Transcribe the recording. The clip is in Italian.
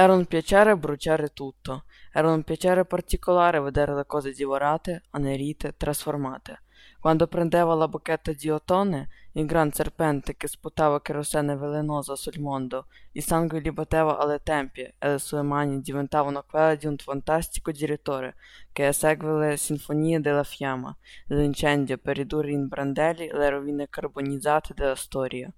era un piacere bruciare tutto. Era un piacere particolare vedere le cose divorate annerite trasformate. Quando prendeva la bocchetta di ottone il gran serpente che sputava kerosene velenosa sul mondo il sangue gli batteva alle tempie e le sue mani diventavano quelle di un fantastico direttore che esegue le sinfonie della fiamma dell'incendio per ridurre in brandelli le rovine carbonizzate della storia.